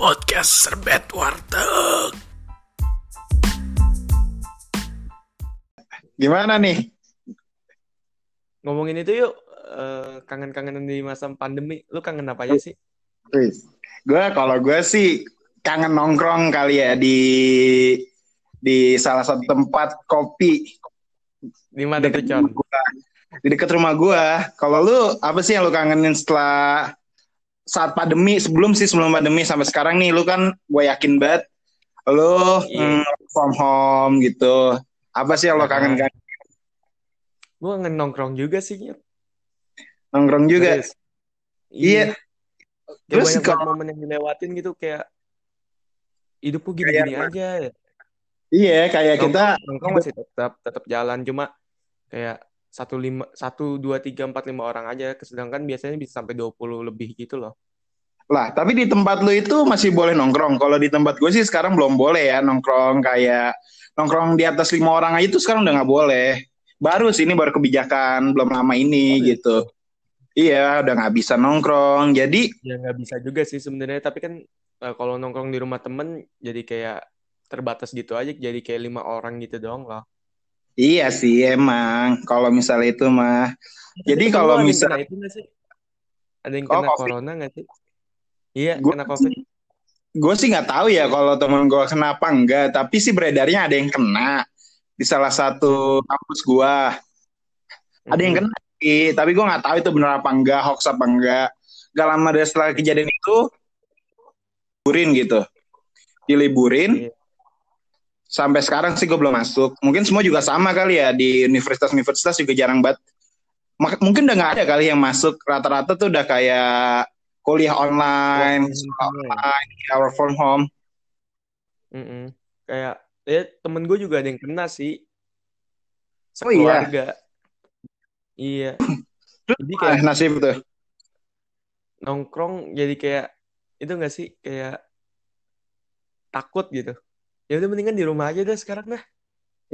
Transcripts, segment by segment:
podcast Serbet Warteg. Gimana nih? Ngomongin itu yuk, eh, kangen-kangenan di masa pandemi. Lu kangen apa aja sih? Gue kalau gue sih kangen nongkrong kali ya di di salah satu tempat kopi Di mana tuh, Con? di dekat rumah gue. Kalau lu apa sih yang lu kangenin setelah saat pandemi sebelum sih sebelum pandemi sampai sekarang nih lu kan gue yakin banget lu Iya. mm, from home gitu. Apa sih yang Ah. kangen kan? Gue kangen nongkrong juga sih, Nyet. Nongkrong juga. Iya. Kayak Terus banyak kalau- momen yang dilewatin gitu kayak hidup gue gini-gini aja. Iya, kayak kita Nongkrong, nongkrong masih tetap tetap jalan cuma kayak satu lima satu dua tiga empat lima orang aja sedangkan biasanya bisa sampai 20 lebih gitu loh Lah, tapi di tempat lu itu masih boleh nongkrong. Kalau di tempat gue sih sekarang belum boleh ya nongkrong kayak nongkrong di atas lima orang aja itu sekarang udah nggak boleh. Baru sih ini baru kebijakan belum lama ini Oh, gitu. Iya, udah nggak bisa nongkrong. Jadi ya nggak bisa juga sih sebenarnya tapi kan eh, kalau nongkrong di rumah temen jadi kayak terbatas gitu aja jadi kayak lima orang gitu doang lah iya sih emang kalau misalnya itu mah. Jadi Tapi kalau temen lu ada yang misal- kena itu nggak sih ada yang Oh, kena COVID. corona nggak sih iya Gua kena covid gue sih nggak tahu ya kalau temen gue kenapa enggak. Tapi sih beredarnya ada yang kena di salah satu kampus gue. Ada yang kena sih, tapi gue nggak tahu itu benar apa enggak, hoax apa enggak. Gak lama dari setelah kejadian itu, liburin gitu. Diliburin, Iya. Sampai sekarang sih gue belum masuk. Mungkin semua juga sama kali ya, di universitas-universitas juga jarang banget. Mungkin udah nggak ada kali yang masuk, rata-rata tuh udah kayak kuliah online, online, work from home. Mm-mm. kayak ya temen gue juga ada yang kena sih Oh iya? sekeluarga iya jadi kayak nasib tuh. nongkrong jadi kayak itu gak sih kayak takut gitu ya udah mendingan di rumah aja deh sekarang dah.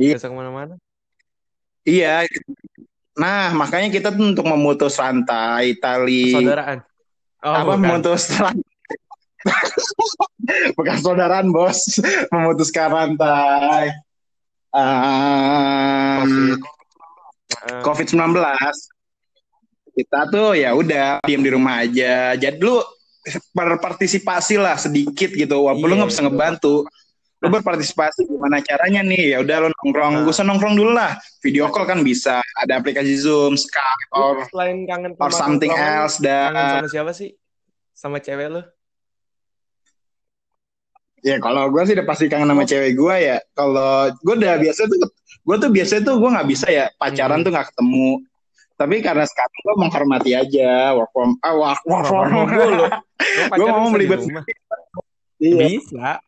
Iya. Usah ke mana-mana. Iya. Nah, makanya kita tuh untuk memutus rantai tali. Persaudaraan. Oh apa bukan. memutus rantai? Bukan saudaraan bos. Memutuskan rantai. Um, covid. 19 kita tuh ya udah diam di rumah aja. Jadi lu berpartisipasi lah sedikit gitu. Walaupun lu Iya, nggak bisa ngebantu lu berpartisipasi gimana caranya nih? Ya udah lu nongkrong. Nah. gue nongkrong dulu lah. Video call kan bisa. Ada aplikasi zoom skype or selain kangen or something else dan kangen sama siapa sih? Sama cewek lu? Ya kalau gue sih udah pasti kangen sama cewek gue ya. Kalau gue udah biasa tuh, gue tuh biasa tuh gue nggak bisa ya. Pacaran Hmm. tuh nggak ketemu. Tapi karena sekarang gue menghormati aja. Work from ah work, work from home. Gue mau melibet. Iya, bisa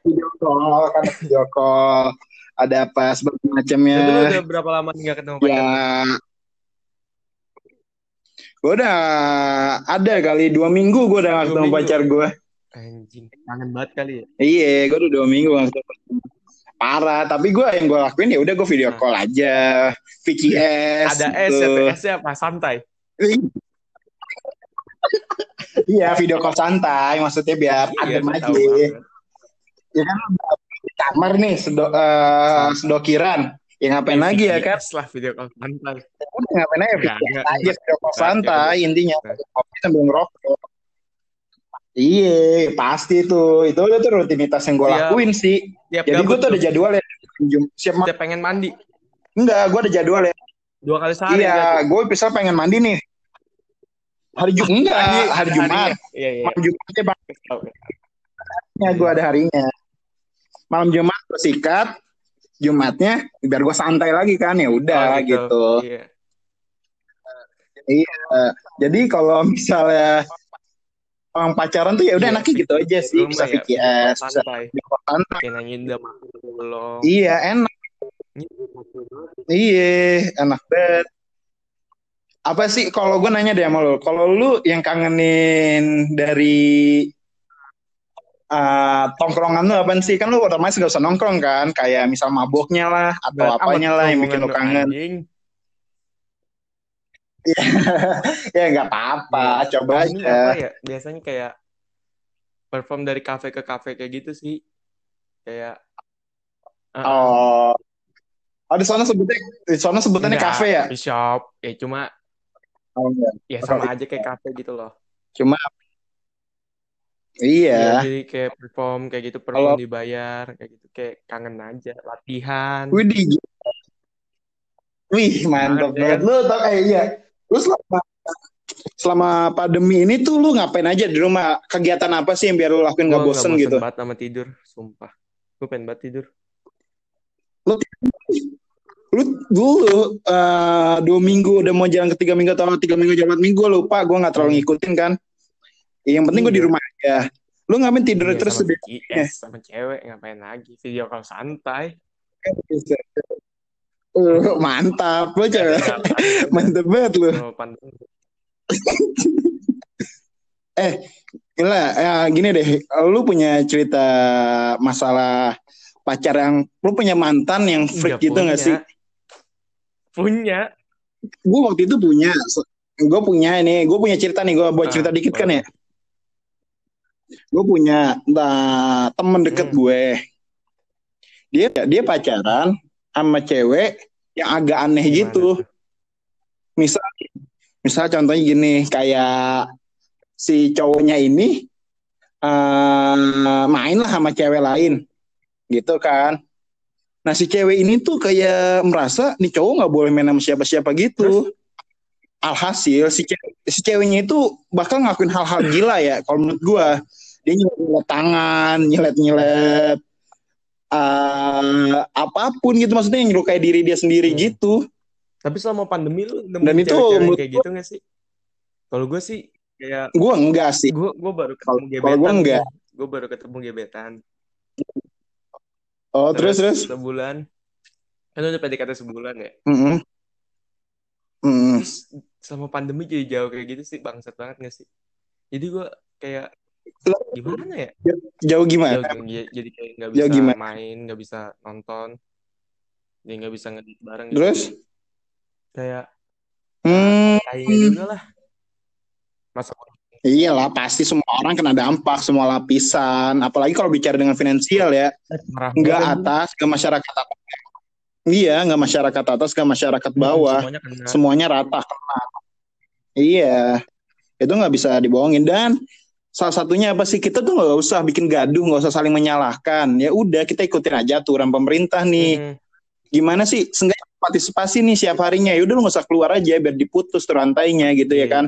video call kan video call. Ada apa sebagainya macamnya. udah berapa lama nih gak ketemu pacar Ya, gue udah ada kali dua minggu gue udah nggak ketemu minggu. pacar gue. anjing kangen banget kali ya Iya, gue udah dua minggu nggak ketemu. Parah, tapi gue yang gue lakuin ya udah gue video call aja, VCS. ada S ya S apa santai Iya, video call santai, maksudnya biar Iya, adem aja. Ya kan di kamar nih, sedo, eh, sedokiran. Ya ngapain lagi ya kan? VCS lah video call santai Udah ngapain aja, enggak. aja video call santai intinya. Kopi sambil ngerokok. Iya, pasti tuh. Itu udah tuh rutinitas yang gue Tiap- lakuin sih. tiap Jadi gue tuh ada jadwal ya. Siap tiap pengen mandi Enggak, gue ada jadwal ya. dua kali sehari Iya, gue misal pengen mandi nih. Hari Jumat, enggak, hari. Jumat. iya iya Malam Jumatnya bang. Ya, gue ada harinya. Malam Jumat gue sikat, Jumatnya biar gue santai lagi kan ya udah Oh, gitu. iya Iya. Jadi kalau misalnya orang pacaran tuh ya udah Iya, enaknya gitu aja sih, Rumah bisa ya, VCS, bisa call santai. Iya enak, iya enak banget. Apa sih kalau gue nanya deh sama lo, kalau lu yang kangenin dari uh, tongkrongan lu apa sih? Kan lu otomatis gak usah nongkrong kan, kayak misal maboknya lah atau Berat apanya lah yang bikin lu kangen. anjing. ya nggak apa-apa, Iya. coba aja. apa ya biasanya kayak perform dari kafe ke kafe kayak gitu sih kayak uh-uh. Oh. Oh, di sana sebutnya di sana sebutannya Enggak, kafe ya? coffee shop ya cuma Oh, enggak. ya sama aja kayak kafe gitu loh Cuma Iya, iya. jadi kayak perform kayak gitu perform Kalau dibayar kayak gitu kayak kangen aja latihan Widih, wih mantap Banget, ya. Lu tau eh iya. Lu selama selama pandemi ini tuh lu ngapain aja di rumah? Kegiatan apa sih yang biar lu lakuin gue gak bosen bosen gitu? banget sama tidur sumpah gue pengen banget tidur Lu lu dulu eh, dua minggu udah mau jalan ke tiga minggu atau tiga minggu jalan empat minggu gue lupa gue nggak terlalu ngikutin kan yang penting gue di Iya. rumah aja. Lu ngapain tidur Iya, terus sama sama cewek ngapain lagi? Video call santai. Uh, mantap lu cewek. Jalan-jalan. mantap banget lu. Kalau pandemi. gila ya gini deh. Lu punya cerita masalah pacar yang lu punya mantan yang freak Nggak gitu punya. sih? Punya. Gue waktu itu punya gue punya ini gue punya cerita nih gue buat Ah, cerita dikit kan ya gue punya nah, temen deket Hmm. gue. Dia dia pacaran sama cewek yang agak aneh Gimana gitu. misal misal contohnya gini kayak si cowoknya ini eh main lah sama cewek lain gitu kan. Nah si cewek ini tuh kayak merasa nih cowok nggak boleh main sama siapa-siapa gitu. Alhasil si cewek, si ceweknya itu bakal ngelakuin hal-hal gila ya kalau menurut gua dia nyelet tangan nyelet nyelet apa pun gitu. Maksudnya yang nyelukai diri dia sendiri Hmm. gitu. Tapi selama pandemi lu nemu Dan itu kayak gitu gak sih? Kalau gue sih kayak gua enggak sih. Gue gue baru Kalau- ketemu kalau gebetan gua enggak. gue baru ketemu gebetan. Oh terus terus? sebulan kan udah PDKT sebulan ya? Mm-mm. Mm-mm. terus selama pandemi jadi jauh kayak gitu sih bangsat banget gak sih? Jadi gue kayak gimana ya? Jauh gimana? Jauh, jadi kayak nggak Jauh bisa gimana? main nggak bisa nonton. Jadi nggak bisa ngedit bareng gitu. Terus? kayak Hmm, kayaknya juga lah. Masa iyalah pasti semua orang kena dampak semua lapisan. Apalagi kalau bicara dengan finansial ya. Nggak atas ke masyarakat atas. Iya nggak masyarakat atas ke masyarakat bawah. Semuanya kena. semuanya rata kena. Iya. Itu nggak bisa dibohongin. Dan salah satunya apa sih? Kita tuh nggak usah bikin gaduh nggak usah saling menyalahkan. Ya udah kita ikutin aja aturan pemerintah nih. Hmm, gimana sih? Seenggaknya partisipasi nih siap harinya. Ya udah lu nggak usah keluar aja biar diputus rantainya gitu ya Iya. kan.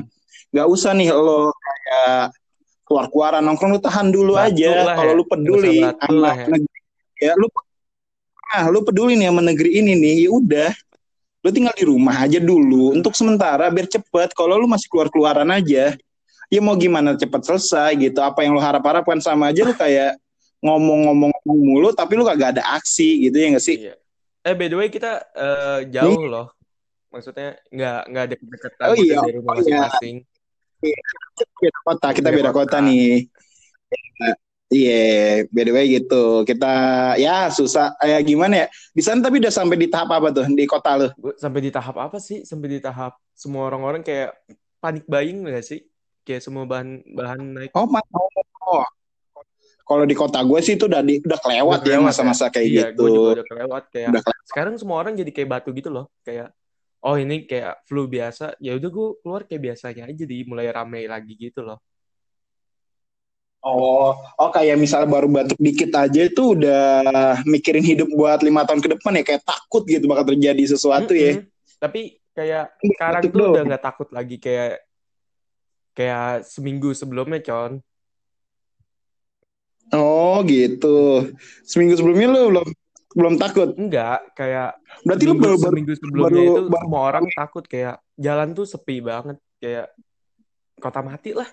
Nggak usah nih lo kayak keluar keluaran nongkrong lu tahan dulu Batu aja lah kalau ya. lu peduli sama ya. negeri. Ya lu nah lu peduli nih sama negeri ini nih ya udah. Lu tinggal di rumah aja dulu untuk sementara biar cepet. Kalau lu masih keluar keluaran aja ya mau gimana cepet selesai gitu apa yang lu harap harapkan sama aja lu kayak ngomong-ngomong mulu tapi lu kagak ada aksi gitu ya nggak sih Iya. Eh by the way kita eh, jauh loh. Maksudnya nggak nggak ada kedekatan Oh iya, dari rumah oh iya. masing-masing. beda kota kita Beda beda kota, kota. nih iya by the way gitu kita ya susah kayak gimana ya di sana tapi udah sampai di tahap apa tuh di kota lu sampai di tahap apa sih? Sampai di tahap semua orang-orang kayak panik buying nggak sih? Kayak semua bahan bahan naik. oh ma- oh kalau di kota gue sih itu udah di, udah kelewat Udah ya masa-masa kayak iya, gitu gue juga udah kelewat kayak. udah kelewat. Sekarang semua orang jadi kayak batu gitu loh. Kayak oh ini kayak flu biasa. Ya udah gue keluar kayak biasanya aja di mulai rame lagi gitu loh. oh oh kayak misal baru batuk dikit aja itu udah mikirin hidup buat lima tahun ke depan ya kayak takut gitu bakal terjadi sesuatu ya Mm-mm. Tapi kayak sekarang Batuk tuh doang. udah nggak takut lagi kayak kayak seminggu sebelumnya con. oh gitu seminggu sebelumnya lu belum belum takut Enggak, kayak berarti lu seminggu, baru baru seminggu sebelumnya baru- itu baru- semua orang takut kayak jalan tuh sepi banget kayak kota mati lah.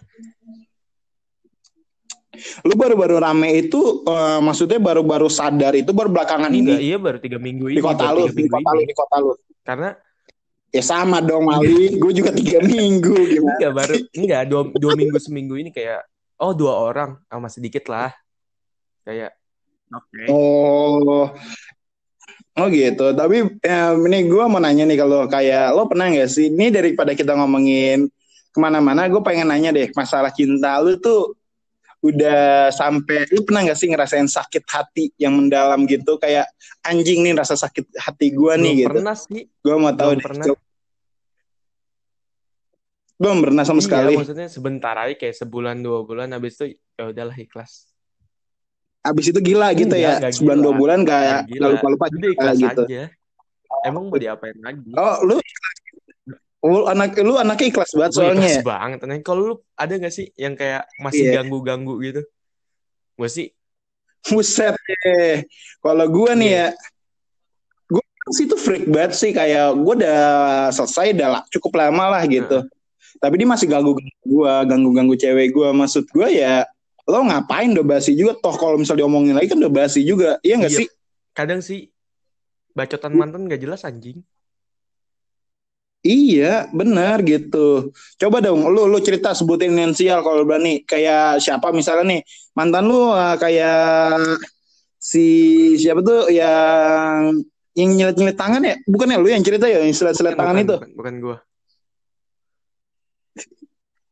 Lu baru-baru rame itu eh, maksudnya baru-baru sadar itu baru belakangan Enggak, ini iya baru tiga minggu ini. di kota baru lu, di kota lu, di kota lu. Karena Ya sama dong Mali, gue juga tiga minggu gimana? enggak baru enggak dua, dua minggu seminggu ini kayak oh dua orang, ah masih dikit lah. Kayak oke. Oh, oh gitu. Tapi eh, ini gue mau nanya nih kalau kayak lo pernah nggak sih? Ini daripada kita ngomongin ke mana-mana, gue pengen nanya deh masalah cinta lu tuh udah sampai lu pernah gak sih ngerasain sakit hati yang mendalam gitu kayak anjing nih rasa sakit hati gua Belum nih gitu. pernah sih. Gua mau tahu Belum deh. pernah. Belum pernah sama Iya, sekali. maksudnya sebentar aja kayak sebulan dua bulan habis itu ya udahlah ikhlas. Abis itu gila gitu Enggak, ya. enggak Sebulan gila. dua bulan kayak gak lupa-lupa Udah juga ikhlas gitu. aja. Emang mau diapain lagi? Oh, lu lu anak lu anaknya ikhlas banget Gue soalnya. ikhlas banget. Nah, kalau lu ada gak sih yang kayak masih Iya. ganggu-ganggu gitu? Gue sih Buset deh. Kalau gue nih Iya. ya, gue sih tuh freak banget sih kayak gue udah selesai udah la- cukup lama lah gitu. Tapi dia masih ganggu gue, ganggu-ganggu cewek gue. Maksud gue ya, lo ngapain udah basi juga? Toh kalau misal diomongin lagi kan udah basi juga. Iya nggak Iya. sih? kadang sih bacotan mantan gak jelas anjing. Iya, benar gitu. Coba dong, lu lu cerita sebutin inisial kalau berani. Kayak siapa misalnya nih mantan lu uh, kayak si siapa tuh yang yang nyelet-nyelet tangan ya? Bukan ya lu yang cerita ya, yang selet-selet tangan bukan, itu. Bukan, bukan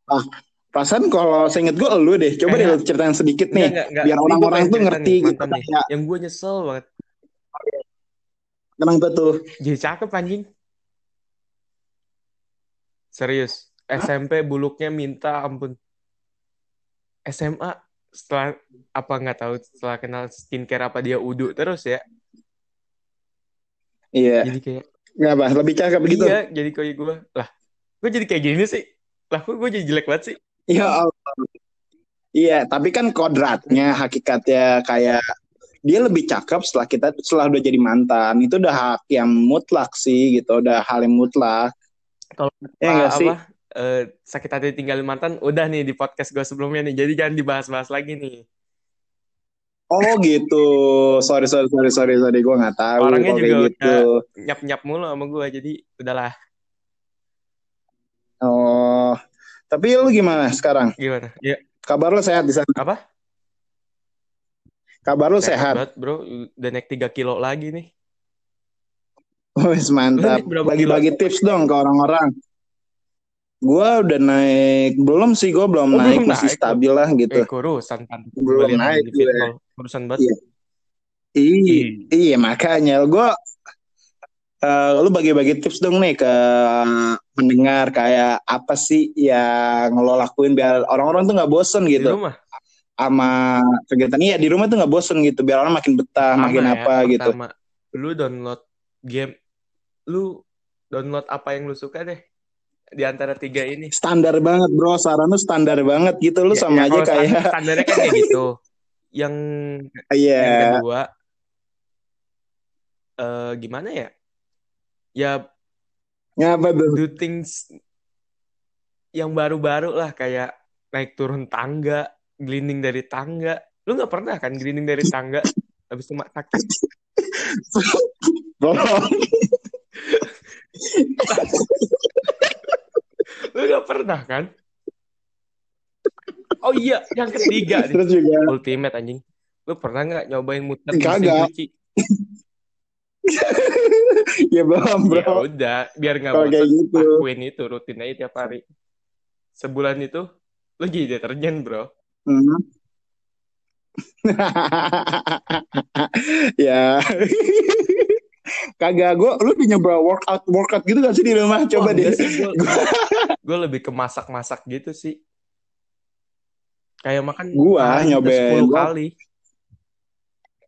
gue. Perasaan kalau saya inget gue lu deh. Coba deh Kayak- lu ceritain sedikit nih. Enggak, biar orang-orang tuh ngerti nih, gitu nih. kayak- Yang gue nyesel banget. Kenapa tuh? Jadi cakep anjing. Serius. SMP buluknya minta ampun. SMA setelah apa nggak tahu setelah kenal skincare apa dia udu terus ya. Iya. Jadi kayak Nggak apa, lebih cakep gitu. iya jadi kayak gue lah. Gue jadi kayak gini sih. Lah kok gue jadi jelek banget sih. Ya Allah. Iya, tapi kan kodratnya hakikatnya kayak dia lebih cakep setelah kita setelah udah jadi mantan. Itu udah hak yang mutlak sih gitu, udah hal yang mutlak. Kalau Ya apa, sih? apa eh, sakit hati tinggalin mantan udah nih di podcast gue sebelumnya nih. Jadi jangan dibahas-bahas lagi nih. Oh gitu. Sorry sorry sorry sorry sorry gue nggak tahu Orangnya juga gitu. Nyap-nyap mulu sama gue jadi udahlah. Oh. Tapi lu gimana sekarang? Gimana? Ya Kabar lu sehat di sana? apa? Kabar lu sehat? banget bro. Udah naik 3 kilo lagi nih. Wes mantap. Bagi-bagi tips dong ke orang-orang. Gua udah naik belum sih, gue belum Oh, naik belum masih naik, stabil lah gitu. Eh, kurusan kan. Belum Gua naik. Kurusan banget. Iya. Iya, iya makanya gue eh, lu bagi-bagi tips dong nih ke pendengar kayak apa sih yang lo lakuin biar orang-orang tuh nggak bosen Di gitu rumah. sama kegiatan iya di rumah tuh nggak bosen gitu biar orang makin betah Pertama makin ya, apa gitu pertama, lu download game. Lu download apa yang lu suka deh. Di antara tiga ini. standar banget bro saran lu standar banget gitu lu Ya- sama ya aja kayak standarnya kan kayak gitu. Yang iya yang kedua eh gimana ya? Ya ngapa tuh do things yang baru-baru lah kayak naik turun tangga, gliding dari tangga. Lu nggak pernah kan gliding dari tangga habis itu mak- sakit. Lu nggak pernah kan? Oh iya, yang ketiga nih. terus juga Ultimate anjing. Lu pernah nggak nyobain muter di mesin cuci? ya belum Ya bro udah, biar nggak Oh, kayak bosan, gitu. lakuin itu rutin aja tiap hari. Sebulan itu lu jadi deterjen, bro. Hmm. ya kagak gue lu nyoba workout workout gitu gak sih di rumah coba Wah, deh gue lebih ke masak-masak gitu sih. Kayak makan Gua nyobain 10 gua-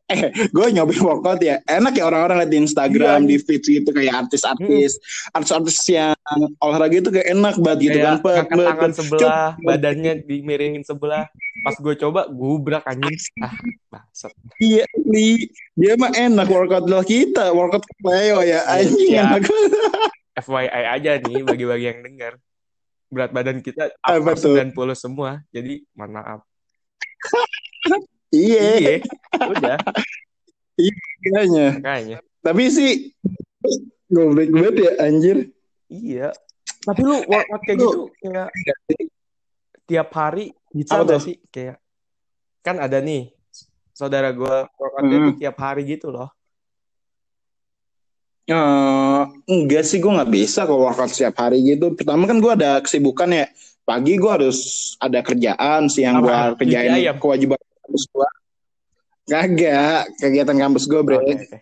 kali. gue nyobain workout ya enak ya orang-orang liat di Instagram Iya. di feed gitu kayak artis-artis artis-artis yang olahraga itu kayak enak banget gitu kan Kayak Pet, ngangkat pet, tangan pet. sebelah, Coba. badannya dimiringin sebelah. Pas gue coba, gubrak anjing. Ah, bangsat. iya li dia mah enak workout lah kita workout Leo ya anjing Iya. enak FYI aja nih bagi-bagi yang dengar. Berat badan kita Apa tuh? 90 semua. Jadi mohon maaf. iya Iya. Udah, kayaknya kayaknya. tapi sih goblok banget ya anjir Iya. Tapi lu workout kayak gitu kayak tiap hari bisa tuh? sih kayak kan ada nih saudara gua workoutnya Hmm. tiap hari gitu loh. Eh, enggak sih gue nggak bisa kalau workout setiap hari gitu. Pertama kan gue ada kesibukan ya. pagi gue harus ada kerjaan siang gue kerjain kewajiban kampus gue kagak kegiatan kampus gue bre oke.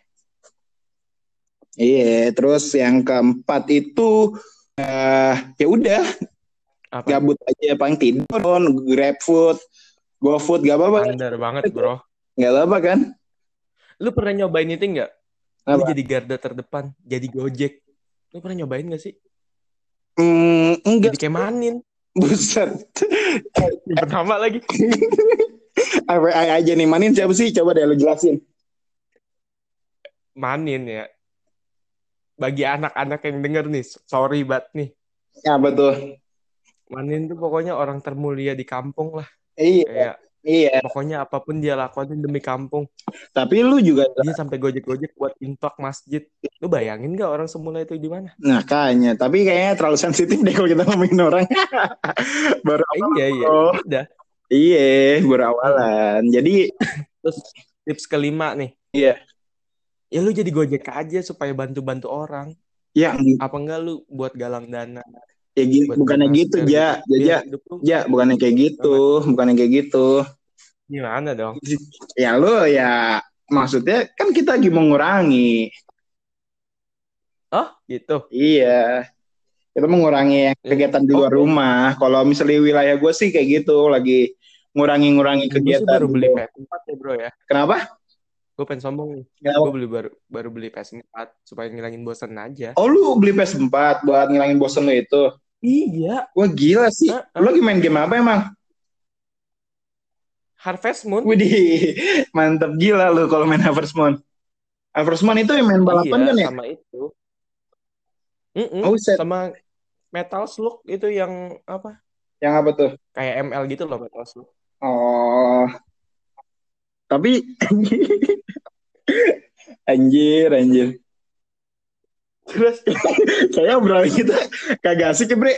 iya terus yang keempat itu eh ya udah Apa? gabut aja paling tidur grab food go food gak apa-apa Standar banget, bro. gak apa kan Lu pernah nyobain itu nggak? Lu jadi garda terdepan, jadi Gojek. Lu pernah nyobain gak sih? hmm, enggak Jadi kayak manin. buset pertama lagi. FYI aja nih manin siapa sih coba deh lu jelasin Manin ya. Bagi anak-anak yang denger nih, sorry banget nih. apa tuh Manin tuh pokoknya orang termulia di kampung lah. iya Kayak iya pokoknya apa pun dia lakuin demi kampung. tapi lu juga Dia sampai gojek-gojek buat infak masjid. Lu bayangin gak orang semula itu di mana? Nah, kayaknya. Tapi kayaknya terlalu sensitif deh kalau kita ngomongin orang. baru iya iya. Udah. Iya, baru awalan. Jadi, Terus tips kelima nih. Iya. Ya lu jadi gojek aja supaya bantu-bantu orang. ya, Apa enggak lu buat galang dana? ya gi- Buat bukannya gitu, Ja. Ja, ja. hidup lu Ja, bukannya kayak gitu. Bukannya kayak gitu. gimana dong? Ya lu ya, maksudnya kan kita lagi mengurangi. Oh gitu. Iya. Kita mengurangi yang Ya, kegiatan di luar oke. rumah. Kalau misalnya wilayah gue sih kayak gitu. Lagi ngurangi-ngurangi kegiatan. baru beli gitu. PS4 ya bro ya. Kenapa? Gue pengen sombong nih. Gue beli baru baru beli PS4 supaya ngilangin bosan aja. Oh lu beli PS4 buat ngilangin bosen lu itu? Iya. Wah gila sih. Heeh. Lu lagi main game apa emang? Harvest Moon. Widih, mantap gila lu kalau main Harvest Moon. Harvest Moon itu yang main balapan iya, kan ya? sama itu. Mm-mm, Oh, set. sama Metal Slug itu yang apa? Yang apa tuh? Kayak ML gitu loh Metal Slug. Oh. Tapi anjir, anjir. Terus Kayaknya obrolan kita kagak asik ya, Bre.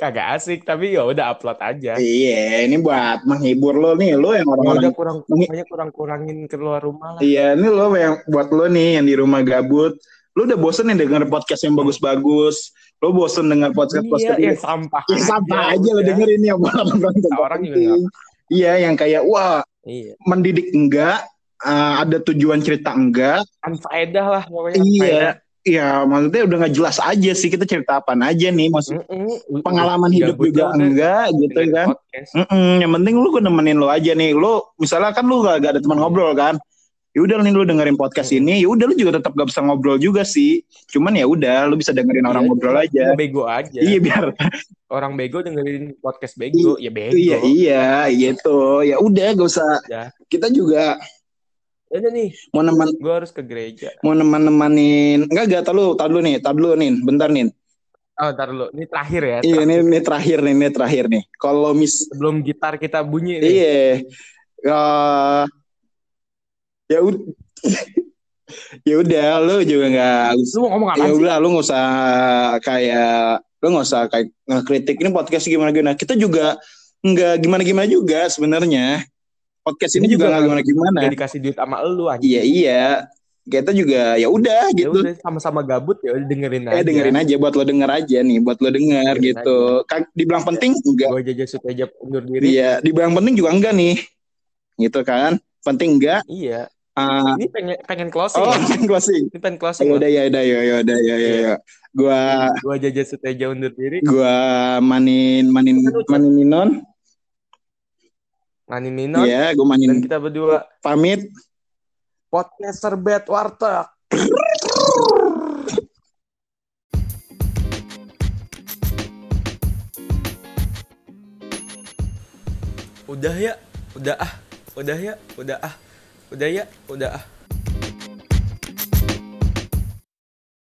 kagak asik tapi ya udah upload aja. Iya, ini buat menghibur lo nih, lo yang Ya udah kurang pokoknya kurang kurangin keluar rumah lah. Iya, ini lo yang buat lo nih yang di rumah gabut. Lo udah bosen nih denger podcast yang bagus-bagus. Lo bosen denger podcast-podcast Iya, yang yang sampah. Ya, sampah aja lo udah. dengerin ya Orang juga Iya, yang kayak wah Iya. mendidik enggak, eh, ada tujuan cerita enggak. Anfaedah lah pokoknya. Iya, iya maksudnya udah nggak jelas aja sih kita cerita apa aja nih, maksud Mm-mm. pengalaman hidup juga enggak gitu dengerin kan. podcast. Mm-mm, yang penting lu gue nemenin lo aja nih. Lo misalnya kan lu gak, gak ada teman Iya. ngobrol kan. Ya udah nih lu dengerin podcast ini, ya udah lu juga tetap gak bisa ngobrol juga sih. Cuman ya udah lu bisa dengerin orang Iya, ngobrol aja. bego aja. Iya biar Orang bego dengerin podcast bego, ya bego. iya iya gitu. Ya udah gak usah. Ya. Kita juga Udah nih, mau nemen gue harus ke gereja. mau nemen nemanin enggak enggak tar lu tar dulu nih tar dulu nih bentar nih Oh, ntar dulu. Ini terakhir ya. iya terakhir. ini, ini terakhir nih ini terakhir nih kalau mis Sebelum gitar kita bunyi nih. iya Eh, ya udah ya udah lu juga nggak Lu mau ngomong apa ya udah lu nggak usah kayak lu nggak usah kayak ngekritik ini podcast gimana gimana kita juga nggak gimana gimana juga sebenarnya podcast ini Ini juga nggak gimana gimana Gak dikasih duit sama lu aja. iya iya kita juga ya udah Ya gitu sama-sama gabut ya dengerin aja. Eh dengerin aja buat lo denger aja nih, buat lo denger Dengerin gitu. Kan dibilang penting enggak. Gue jaja supaya undur diri. Iya, dibilang penting juga enggak nih. Gitu kan. Penting enggak? Iya. Ah, Ini pengen pengen closing. oh, ya. closing. Ini pengen closing. Ya udah ya udah ya ya udah ya ya. ya. Gua Gue jaja Suteja undur diri. gua manin manin manin Ninon. Manin Ninon. Iya, gua Dan manin kita berdua pamit. podcaster bed warteg. Udah ya, udah ah, udah ya, udah ah, udah ya, udah ah.